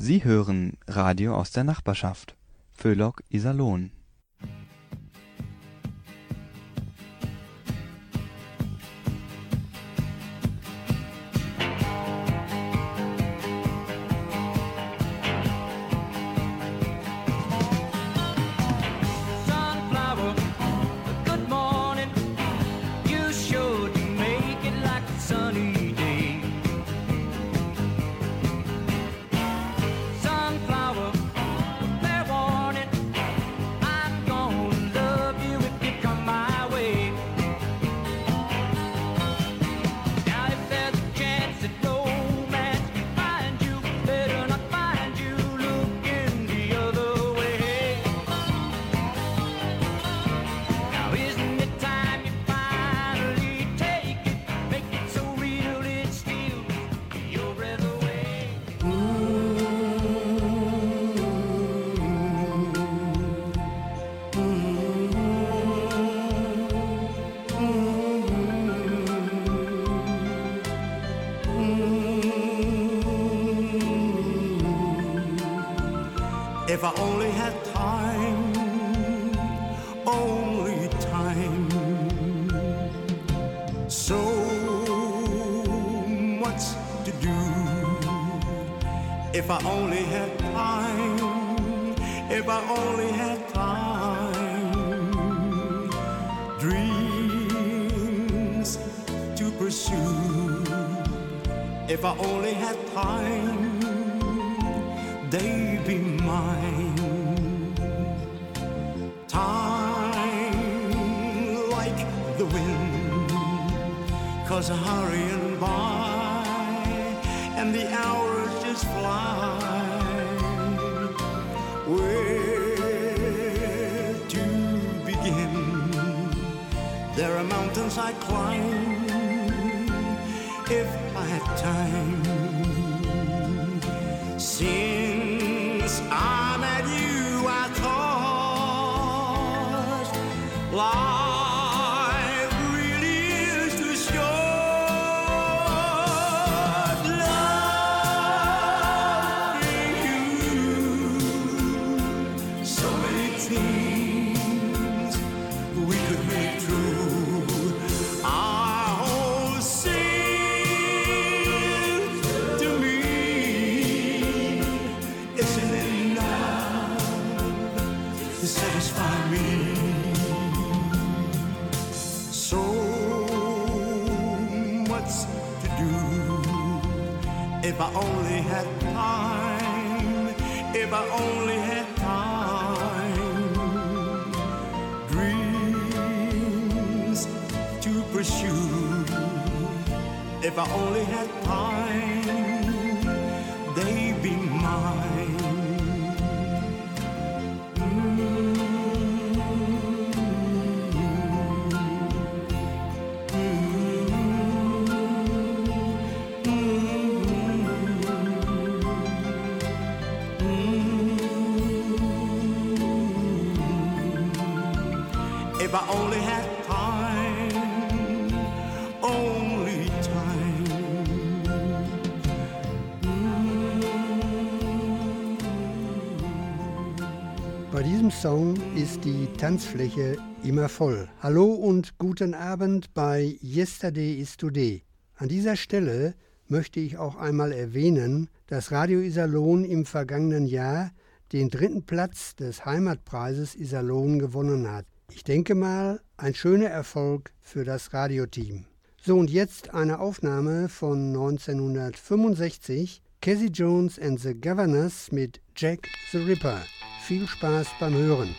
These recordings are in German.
Sie hören Radio aus der Nachbarschaft. Föhlock Iserlohn. Only had time they'd be mine. Time like the wind, cause hurrying by, and the hours just fly. Where to begin? There are mountains I climb if I had time see If I only had time, if I only had time, dreams to pursue. If I only had If I only had time, only time. Bei diesem Song ist die Tanzfläche immer voll. Hallo und guten Abend bei Yesterday is Today. An dieser Stelle möchte ich auch einmal erwähnen, dass Radio Iserlohn im vergangenen Jahr den dritten Platz des Heimatpreises Iserlohn gewonnen hat. Ich denke mal, ein schöner Erfolg für das Radioteam. So und jetzt eine Aufnahme von 1965, Cassie Jones and the Governors mit Jack the Ripper. Viel Spaß beim Hören.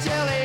jelly.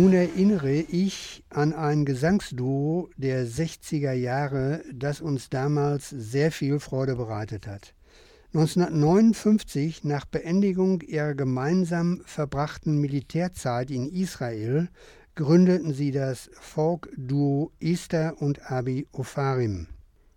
Nun erinnere ich an ein Gesangsduo der 60er Jahre, das uns damals sehr viel Freude bereitet hat. 1959, nach Beendigung ihrer gemeinsam verbrachten Militärzeit in Israel, gründeten sie das Folk-Duo Esther und Abi Ofarim.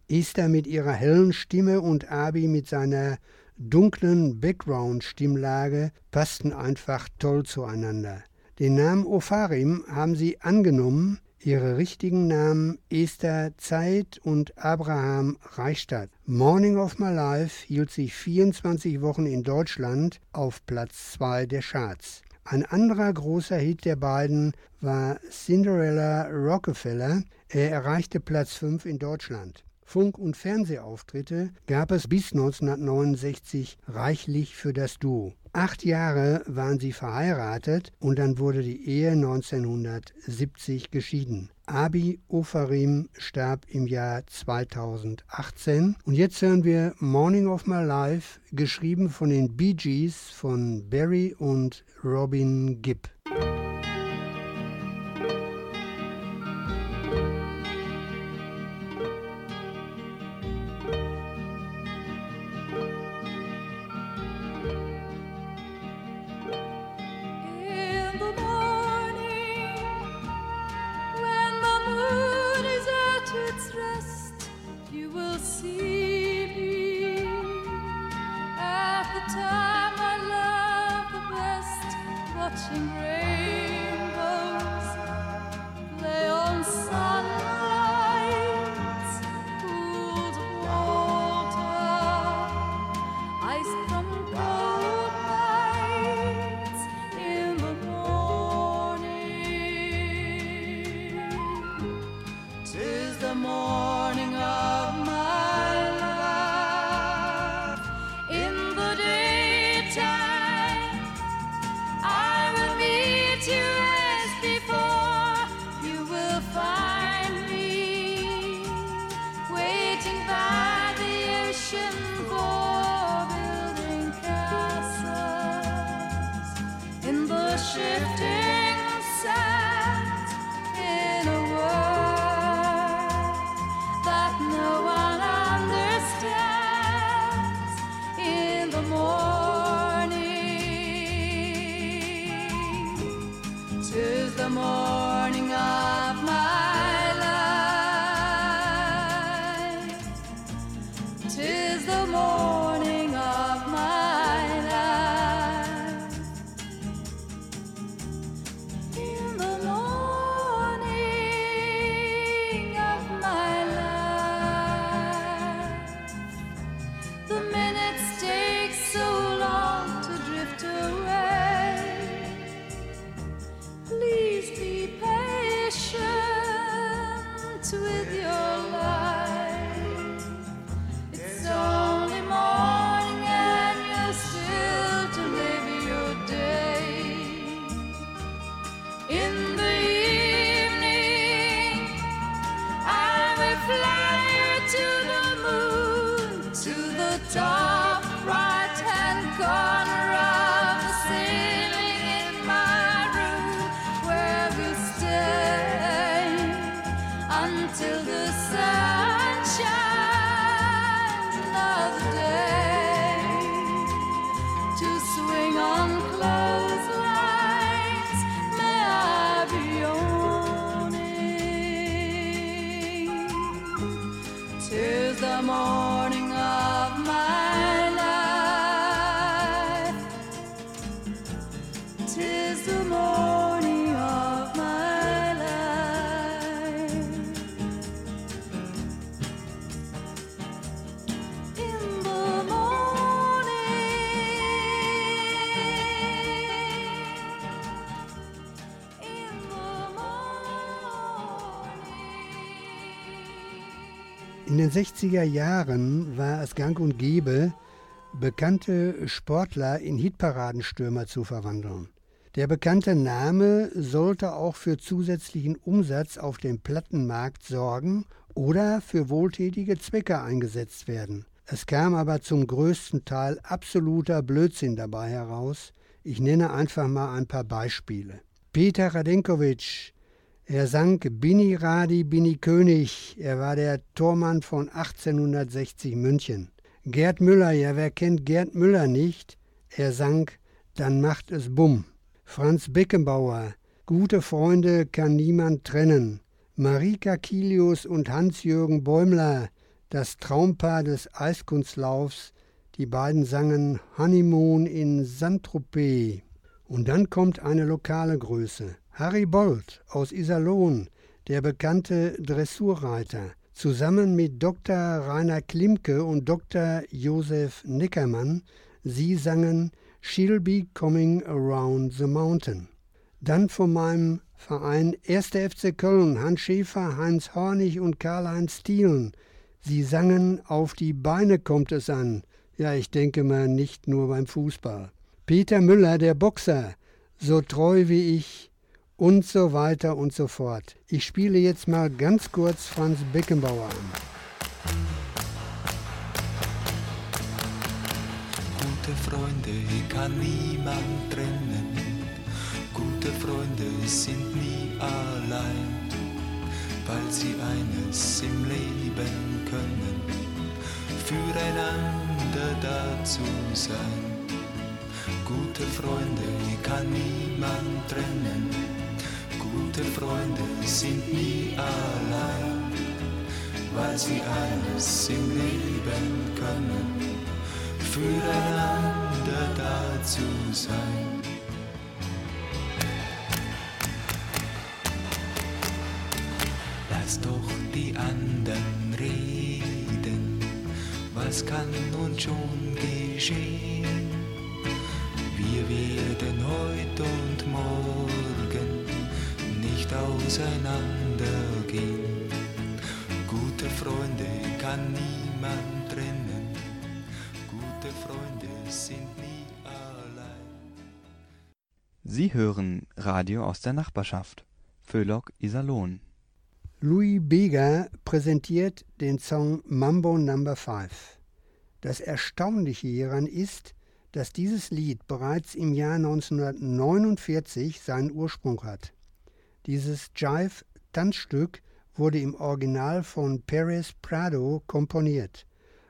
Esther mit ihrer hellen Stimme und Abi mit seiner dunklen Background-Stimmlage passten einfach toll zueinander. Den Namen Opharim haben sie angenommen, ihre richtigen Namen Esther Zeit und Abraham Reichstadt. Morning of My Life hielt sich 24 Wochen in Deutschland auf Platz 2 der Charts. Ein anderer großer Hit der beiden war Cinderella Rockefeller. Er erreichte Platz 5 in Deutschland. Funk- und Fernsehauftritte gab es bis 1969 reichlich für das Duo. Acht Jahre waren sie verheiratet und dann wurde die Ehe 1970 geschieden. Abi Ofarim starb im Jahr 2018 und jetzt hören wir Morning of My Life, geschrieben von den Bee Gees von Barry und Robin Gibb. Fly. Den 60er Jahren war es gang und gäbe, bekannte Sportler in Hitparadenstürmer zu verwandeln. Der bekannte Name sollte auch für zusätzlichen Umsatz auf dem Plattenmarkt sorgen oder für wohltätige Zwecke eingesetzt werden. Es kam aber zum größten Teil absoluter Blödsinn dabei heraus. Ich nenne einfach mal ein paar Beispiele. Peter Radenkovic, er sang Bini Radi, Bini König. Er war der Tormann von 1860 München. Gerd Müller, ja, wer kennt Gerd Müller nicht? Er sang Dann macht es Bumm. Franz Beckenbauer, gute Freunde kann niemand trennen. Marika Kilius und Hans-Jürgen Bäumler, das Traumpaar des Eiskunstlaufs, die beiden sangen Honeymoon in Saint-Tropez. Und dann kommt eine lokale Größe. Harry Bolt aus Iserlohn, der bekannte Dressurreiter, zusammen mit Dr. Rainer Klimke und Dr. Josef Nickermann, sie sangen She'll Be Coming Around the Mountain. Dann von meinem Verein 1. FC Köln, Hans Schäfer, Heinz Hornig und Karl-Heinz Thielen. Sie sangen Auf die Beine kommt es an. Ja, ich denke mal nicht nur beim Fußball. Peter Müller, der Boxer, so treu wie ich und so weiter und so fort. Ich spiele jetzt mal ganz kurz Franz Beckenbauer an. Gute Freunde kann niemand trennen. Gute Freunde sind nie allein, weil sie eines im Leben können, füreinander da zu sein. Gute Freunde kann niemand trennen. Gute Freunde sind nie allein, weil sie alles im Leben können füreinander da zu sein. Lass doch die anderen reden, was kann nun schon geschehen? Wir werden heute und morgen auseinandergehen. Gute Freunde kann niemand trennen. Gute Freunde sind nie allein. Sie hören Radio aus der Nachbarschaft. Föhlock Iserlohn. Louis Bega präsentiert den Song Mambo Number 5. Das Erstaunliche hieran ist, dass dieses Lied bereits im Jahr 1949 seinen Ursprung hat. Dieses Jive-Tanzstück wurde im Original von Perez Prado komponiert.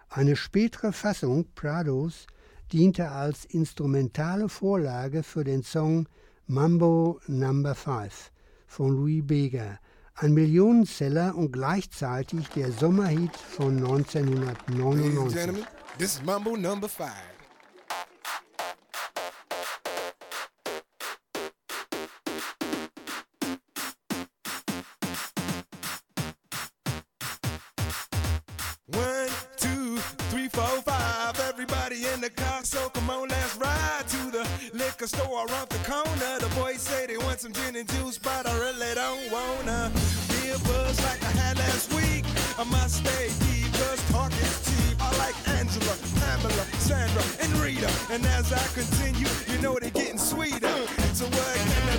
Eine spätere Fassung Prados diente als instrumentale Vorlage für den Song Mambo Number 5 von Louis Bega, ein Millionenseller und gleichzeitig der Sommerhit von Ladies and 1999. gentlemen, this is Mambo number five. In the car, so come on, let's ride to the liquor store around the corner. The boys say they want some gin and juice, but I really don't wanna be a buzz like I had last week. I must stay deep, cause talk is cheap. I like Angela, Pamela, Sandra, and Rita. And as I continue, you know they're getting sweeter. So what can I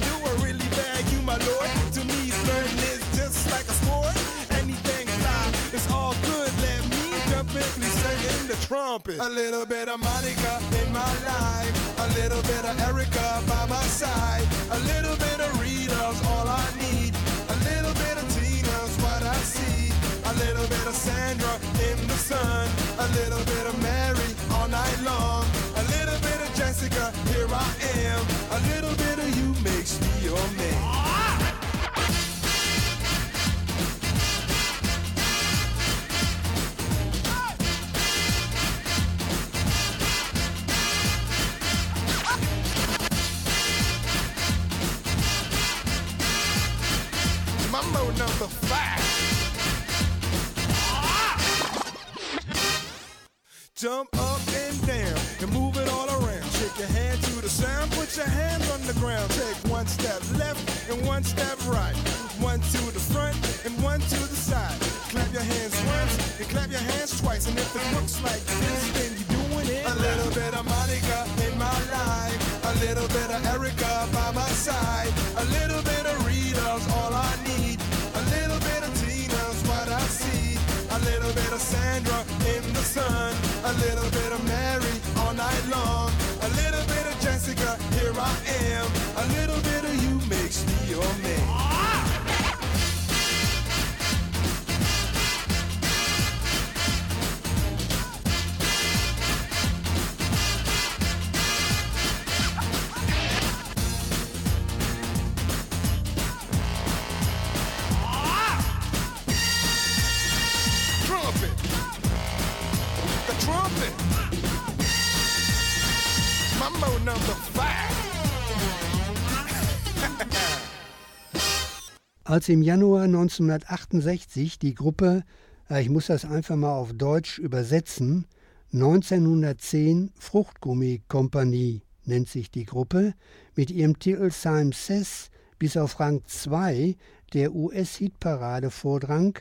the trumpet. A little bit of Monica in my life. A little bit of Erica by my side. A little and one step right. One to the front and one to the side. Clap your hands once and clap your hands twice. And if it looks like this, then you're doing it. A little bit of Monica in my life. A little bit of Erica by my side. A little bit of Rita's all I need. A little bit of Tina's what I see. A little bit of Sandra in the sun. A little bit of Mary all night long. A little bit of Jessica, here I am. A little Als im Januar 1968 die Gruppe, ja, ich muss das einfach mal auf Deutsch übersetzen, 1910 Fruchtgummi-Kompanie nennt sich die Gruppe, mit ihrem Titel Simon Says bis auf Rang 2 der US-Hitparade vordrang,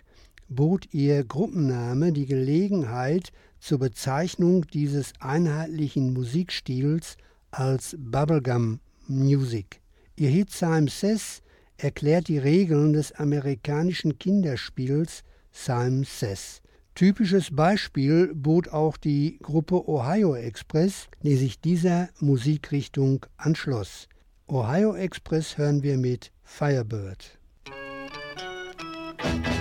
bot ihr Gruppenname die Gelegenheit zur Bezeichnung dieses einheitlichen Musikstils als Bubblegum Music. Ihr Hit Simon Says erklärt die Regeln des amerikanischen Kinderspiels Simon Says. Typisches Beispiel bot auch die Gruppe Ohio Express, die sich dieser Musikrichtung anschloss. Ohio Express hören wir mit Firebird. I'd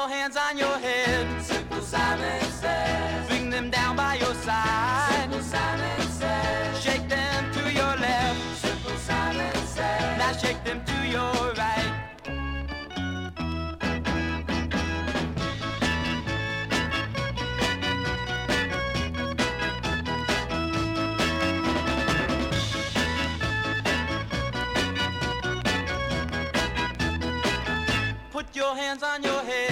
your hands on your head. Simple Simon says, bring them down by your side. Simple Simon says, shake them to your left. Simple Simon says, now shake them to your right. Put your hands on your head.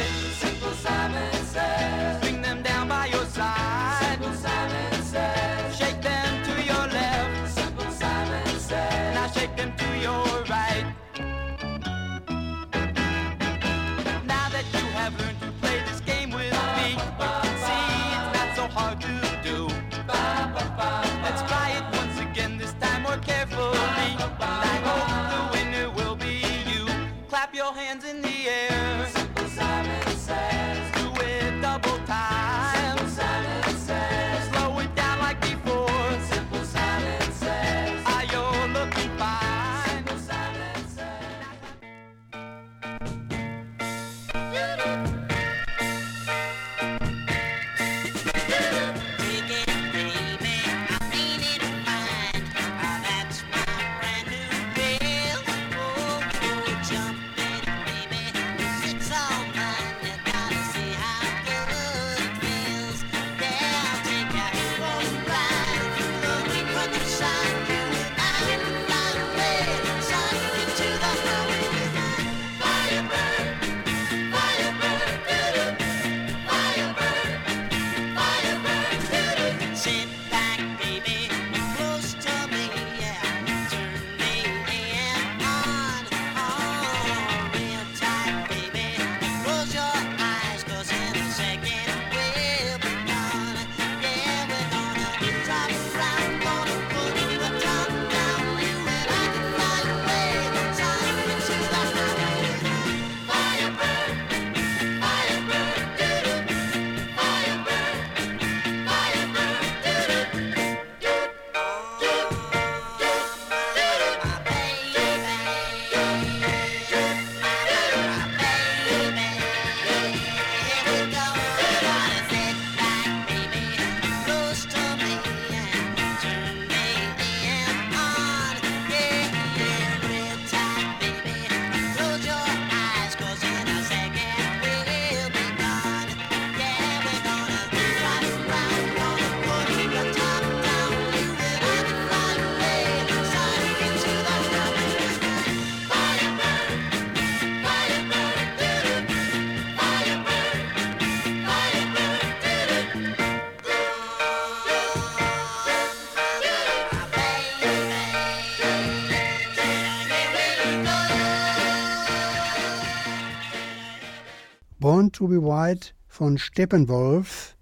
To be White von Steppenwolf.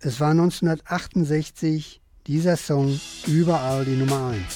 Es war 1968 dieser Song überall die Nummer 1.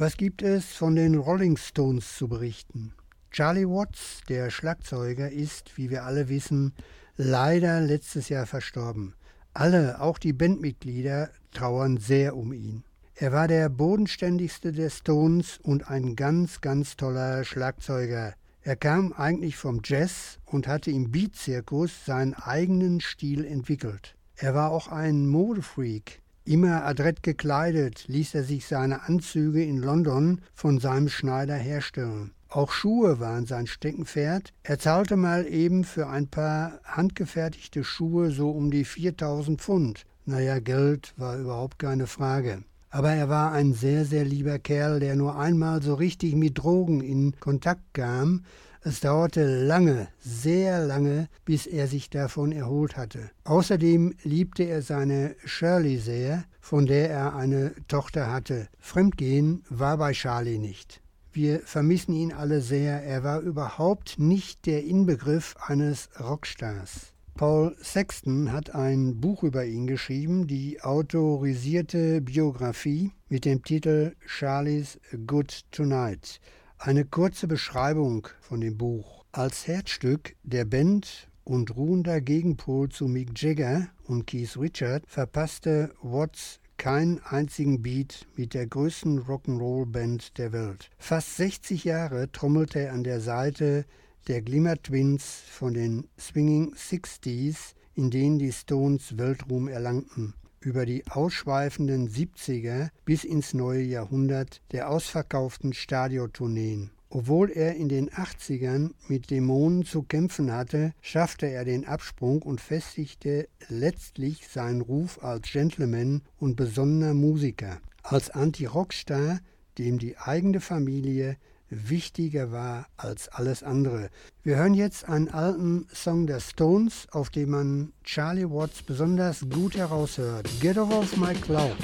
Was gibt es von den Rolling Stones zu berichten? Charlie Watts, der Schlagzeuger, ist, wie wir alle wissen, leider letztes Jahr verstorben. Alle, auch die Bandmitglieder, trauern sehr um ihn. Er war der bodenständigste der Stones und ein ganz, ganz toller Schlagzeuger. Er kam eigentlich vom Jazz und hatte im Beat-Zirkus seinen eigenen Stil entwickelt. Er war auch ein Modefreak. Immer adrett gekleidet ließ er sich seine Anzüge in London von seinem Schneider herstellen. Auch Schuhe waren sein Steckenpferd. Er zahlte mal eben für ein paar handgefertigte Schuhe so um die 4000 Pfund. Naja, Geld war überhaupt keine Frage. Aber er war ein sehr, sehr lieber Kerl, der nur einmal so richtig mit Drogen in Kontakt kam. Es dauerte lange, sehr lange, bis er sich davon erholt hatte. Außerdem liebte er seine Shirley sehr, von der er eine Tochter hatte. Fremdgehen war bei Charlie nicht. Wir vermissen ihn alle sehr. Er war überhaupt nicht der Inbegriff eines Rockstars. Paul Sexton hat ein Buch über ihn geschrieben, die autorisierte Biografie mit dem Titel Charlie's Good Tonight. Eine kurze Beschreibung von dem Buch. Als Herzstück der Band und ruhender Gegenpol zu Mick Jagger und Keith Richard verpasste Watts keinen einzigen Beat mit der größten Rock'n'Roll-Band der Welt. Fast 60 Jahre trommelte er an der Seite der Glimmer Twins von den Swinging Sixties, in denen die Stones Weltruhm erlangten über die ausschweifenden 70er bis ins neue Jahrhundert der ausverkauften Stadiotourneen. Obwohl er in den 80ern mit Dämonen zu kämpfen hatte, schaffte er den Absprung und festigte letztlich seinen Ruf als Gentleman und besonnener Musiker, als Anti-Rockstar, dem die eigene Familie wichtiger war als alles andere. Wir hören jetzt einen alten Song der Stones, auf dem man Charlie Watts besonders gut heraushört. Get off my cloud.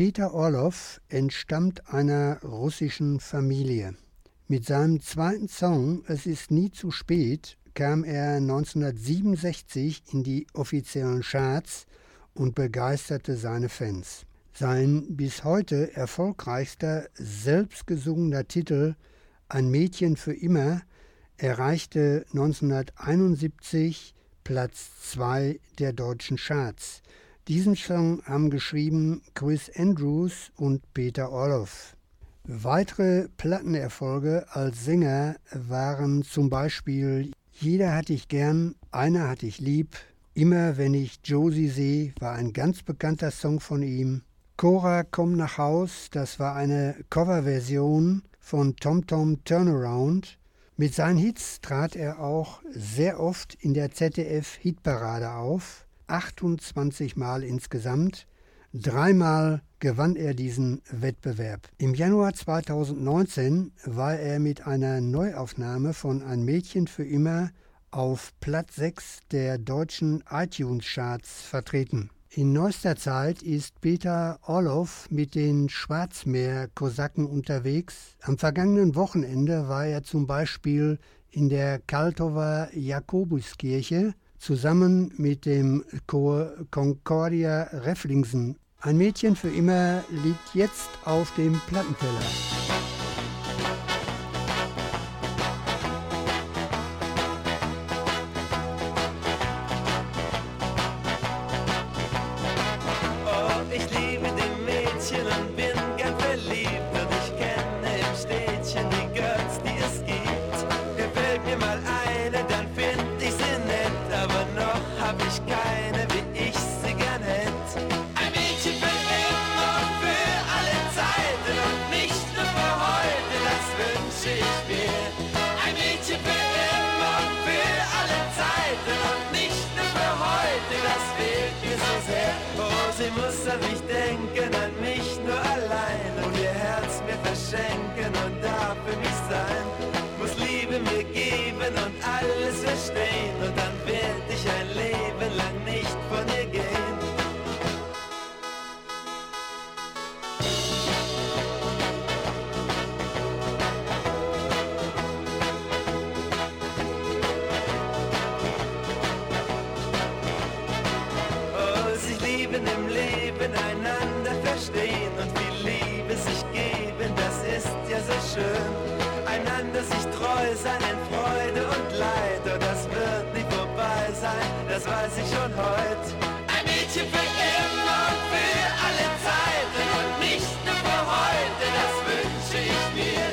Peter Orloff entstammt einer russischen Familie. Mit seinem zweiten Song Es ist nie zu spät kam er 1967 in die offiziellen Charts und begeisterte seine Fans. Sein bis heute erfolgreichster selbstgesungener Titel Ein Mädchen für immer erreichte 1971 Platz 2 der deutschen Charts. Diesen Song haben geschrieben Chris Andrews und Peter Orloff. Weitere Plattenerfolge als Sänger waren zum Beispiel Jeder hat dich gern, einer hat dich lieb, Immer wenn ich Josie sehe war ein ganz bekannter Song von ihm. Cora komm nach Haus, das war eine Coverversion von Tom Tom Turnaround. Mit seinen Hits trat er auch sehr oft in der ZDF-Hitparade auf, 28 Mal insgesamt. Dreimal gewann er diesen Wettbewerb. Im Januar 2019 war er mit einer Neuaufnahme von Ein Mädchen für immer auf Platz 6 der deutschen iTunes-Charts vertreten. In neuester Zeit ist Peter Orloff mit den Schwarzmeer-Kosaken unterwegs. Am vergangenen Wochenende war er zum Beispiel in der Kaltower Jakobuskirche zusammen mit dem Chor Concordia Reflingsen. Ein Mädchen für immer liegt jetzt auf dem Plattenteller. An mich denken, an mich nur allein und ihr Herz mir verschenken und da für mich sein. Muss Liebe mir geben und alles verstehen und dann schön. Einander sich treu sein in Freude und Leid, oh, das wird nie vorbei sein, das weiß ich schon heute. Ein Mädchen für immer und für alle Zeiten und nicht nur für heute, das wünsche ich mir.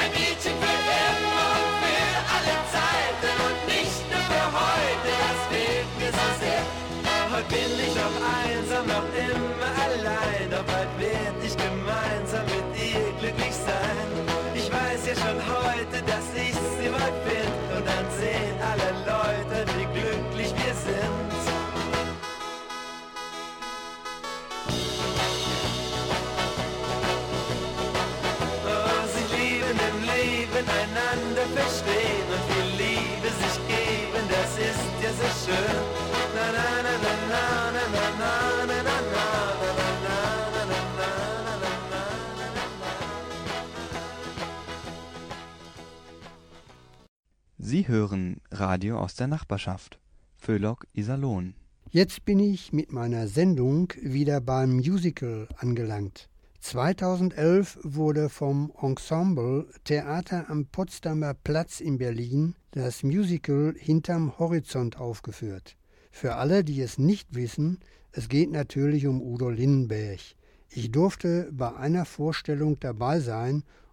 Ein Mädchen für immer und für alle Zeiten und nicht nur für heute, das fehlt mir so sehr. Heute bin ich noch einsam, noch immer allein, doch bald werd ich gemeinsam mit ihr glücklich sein. Ich weiß ja schon heute, dass ich sie bald find und dann sehen alle Leute, wie glücklich Sie hören Radio aus der Nachbarschaft. Föhlock Iserlohn. Jetzt bin ich mit meiner Sendung wieder beim Musical angelangt. 2011 wurde vom Ensemble Theater am Potsdamer Platz in Berlin das Musical Hinterm Horizont aufgeführt. Für alle, die es nicht wissen, es geht natürlich um Udo Lindenberg. Ich durfte bei einer Vorstellung dabei sein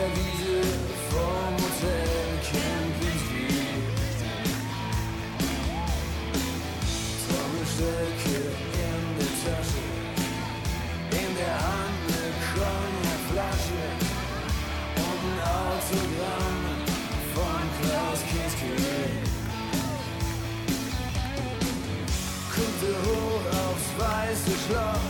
der Wiese vorm Hotel Kempinski. Trommelstöcke in der Tasche, in der Hand eine Cognacflasche und ein Autogramm von Klaus Kinski. guckte hoch aufs weiße Schloss,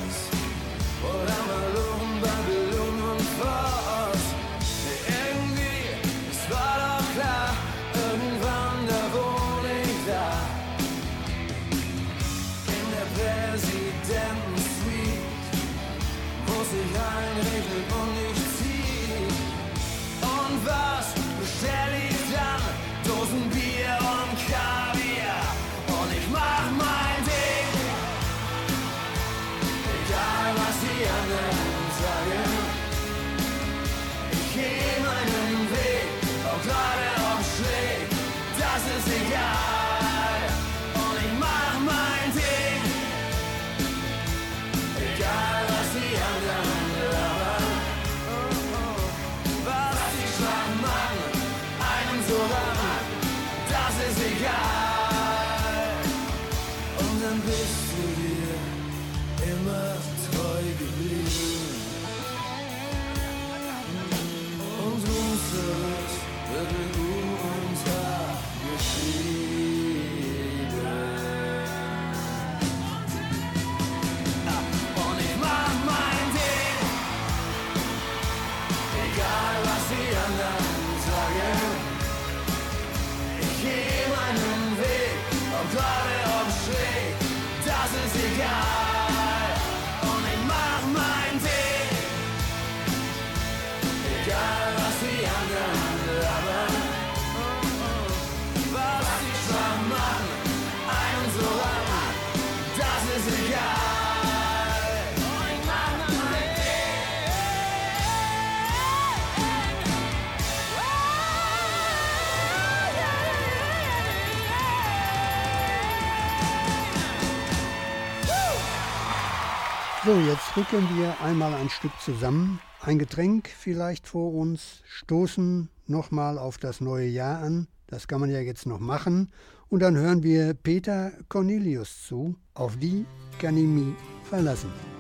So, jetzt rücken wir einmal ein Stück zusammen, ein Getränk vielleicht vor uns, stoßen nochmal auf das neue Jahr an, das kann man ja jetzt noch machen, und dann hören wir Peter Cornelius zu, auf die kann ich mich verlassen.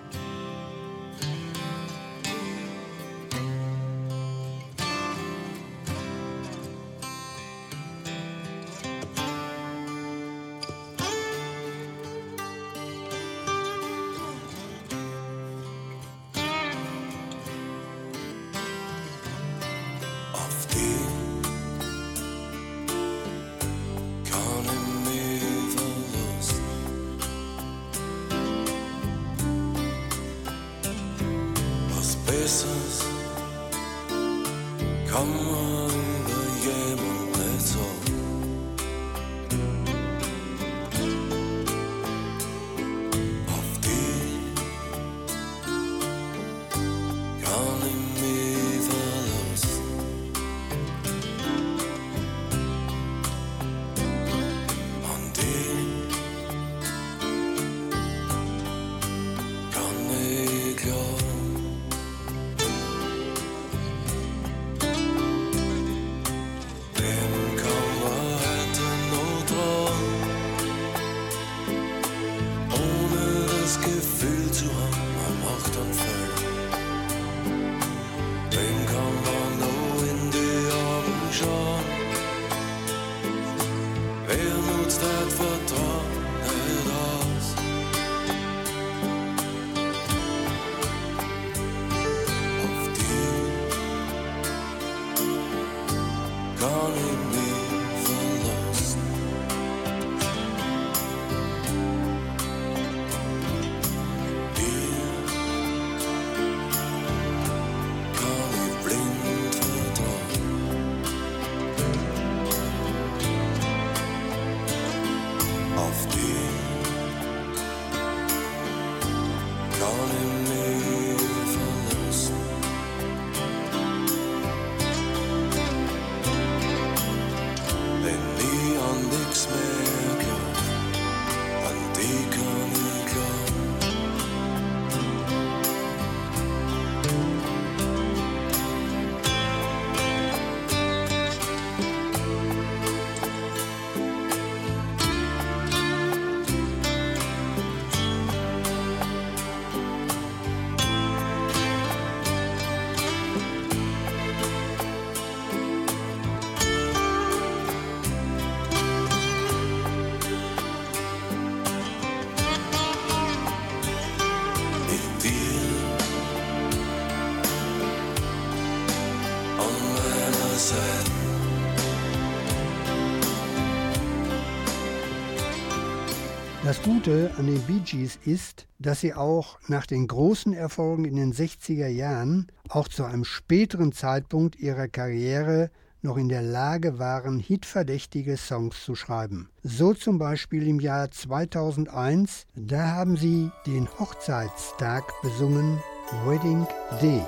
Gute an den Bee Gees ist, dass sie auch nach den großen Erfolgen in den 60er Jahren auch zu einem späteren Zeitpunkt ihrer Karriere noch in der Lage waren, hitverdächtige Songs zu schreiben. So zum Beispiel im Jahr 2001, da haben sie den Hochzeitstag besungen, Wedding Day.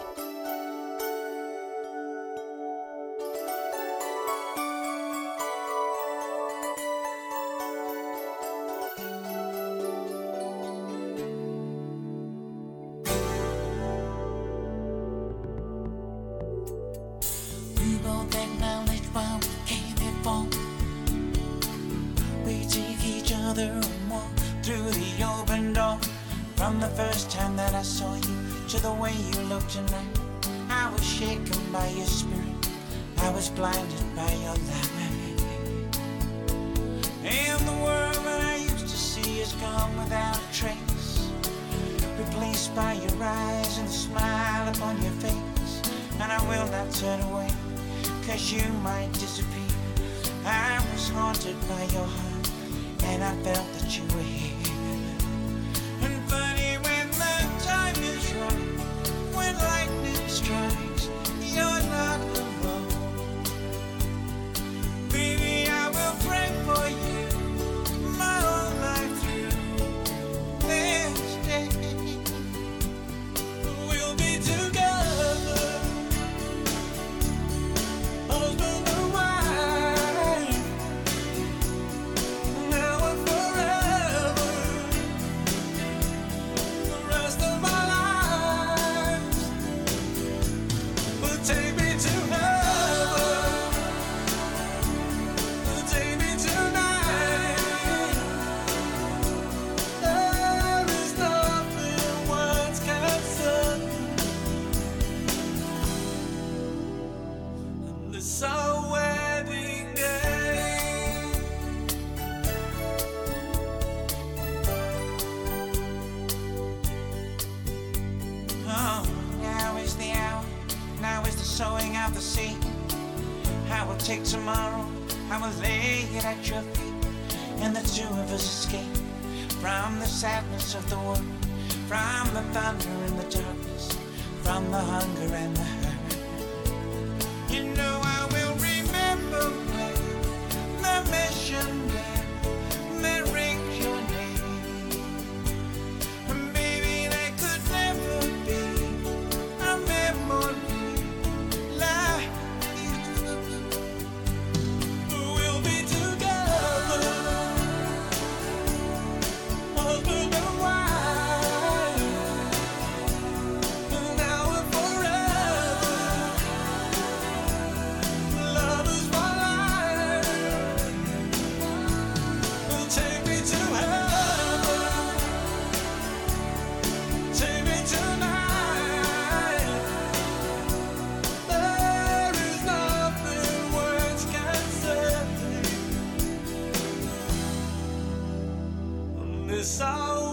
So.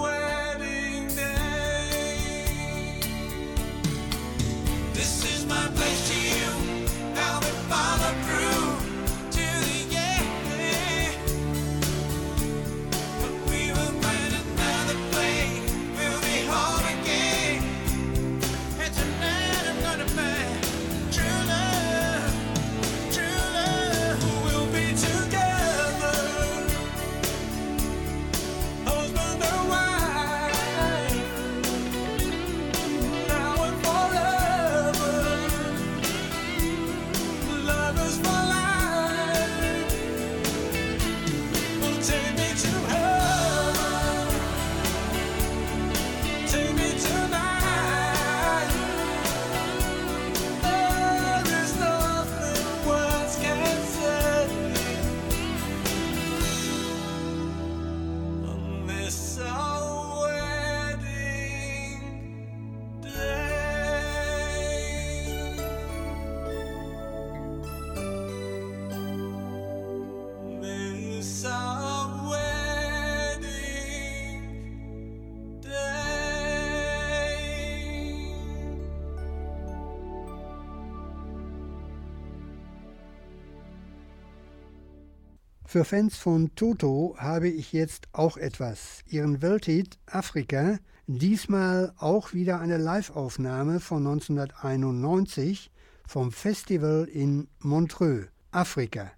Für Fans von Toto habe ich jetzt auch etwas. Ihren Welthit Afrika, diesmal auch wieder eine Live-Aufnahme von 1991 vom Festival in Montreux, Afrika.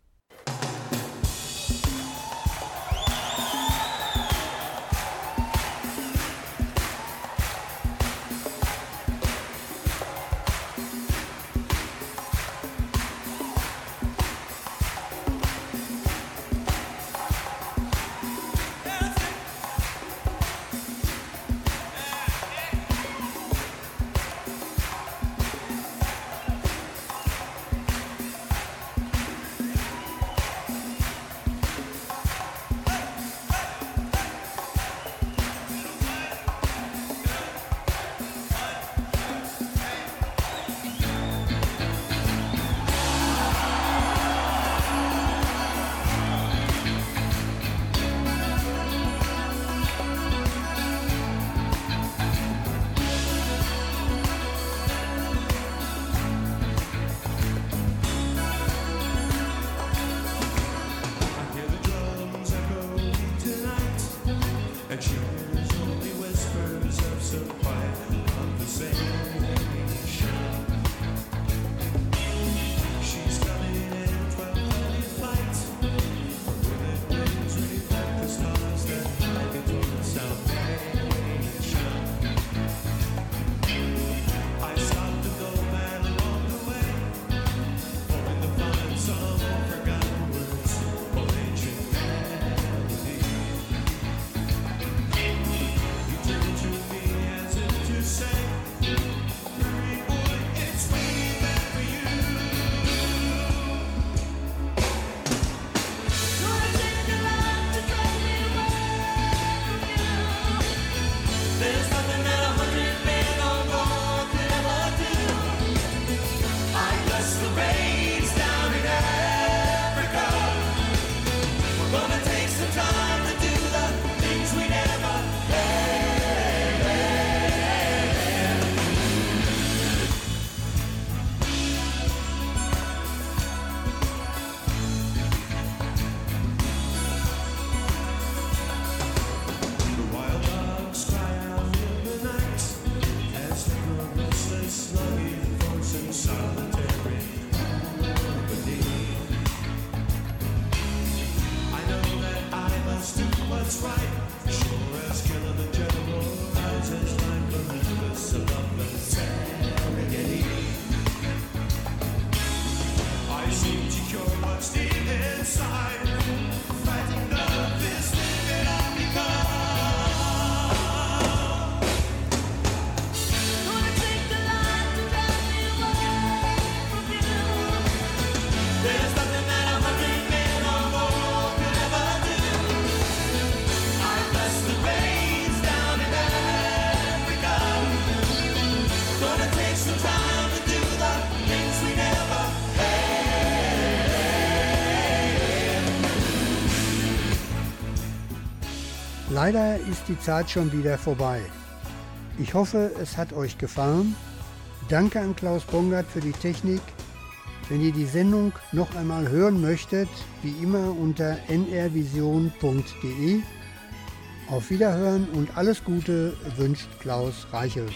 Leider ist die Zeit schon wieder vorbei. Ich hoffe, es hat euch gefallen. Danke an Klaus Bongard für die Technik. Wenn ihr die Sendung noch einmal hören möchtet, wie immer unter nrvision.de. Auf Wiederhören und alles Gute wünscht Klaus Reichelt.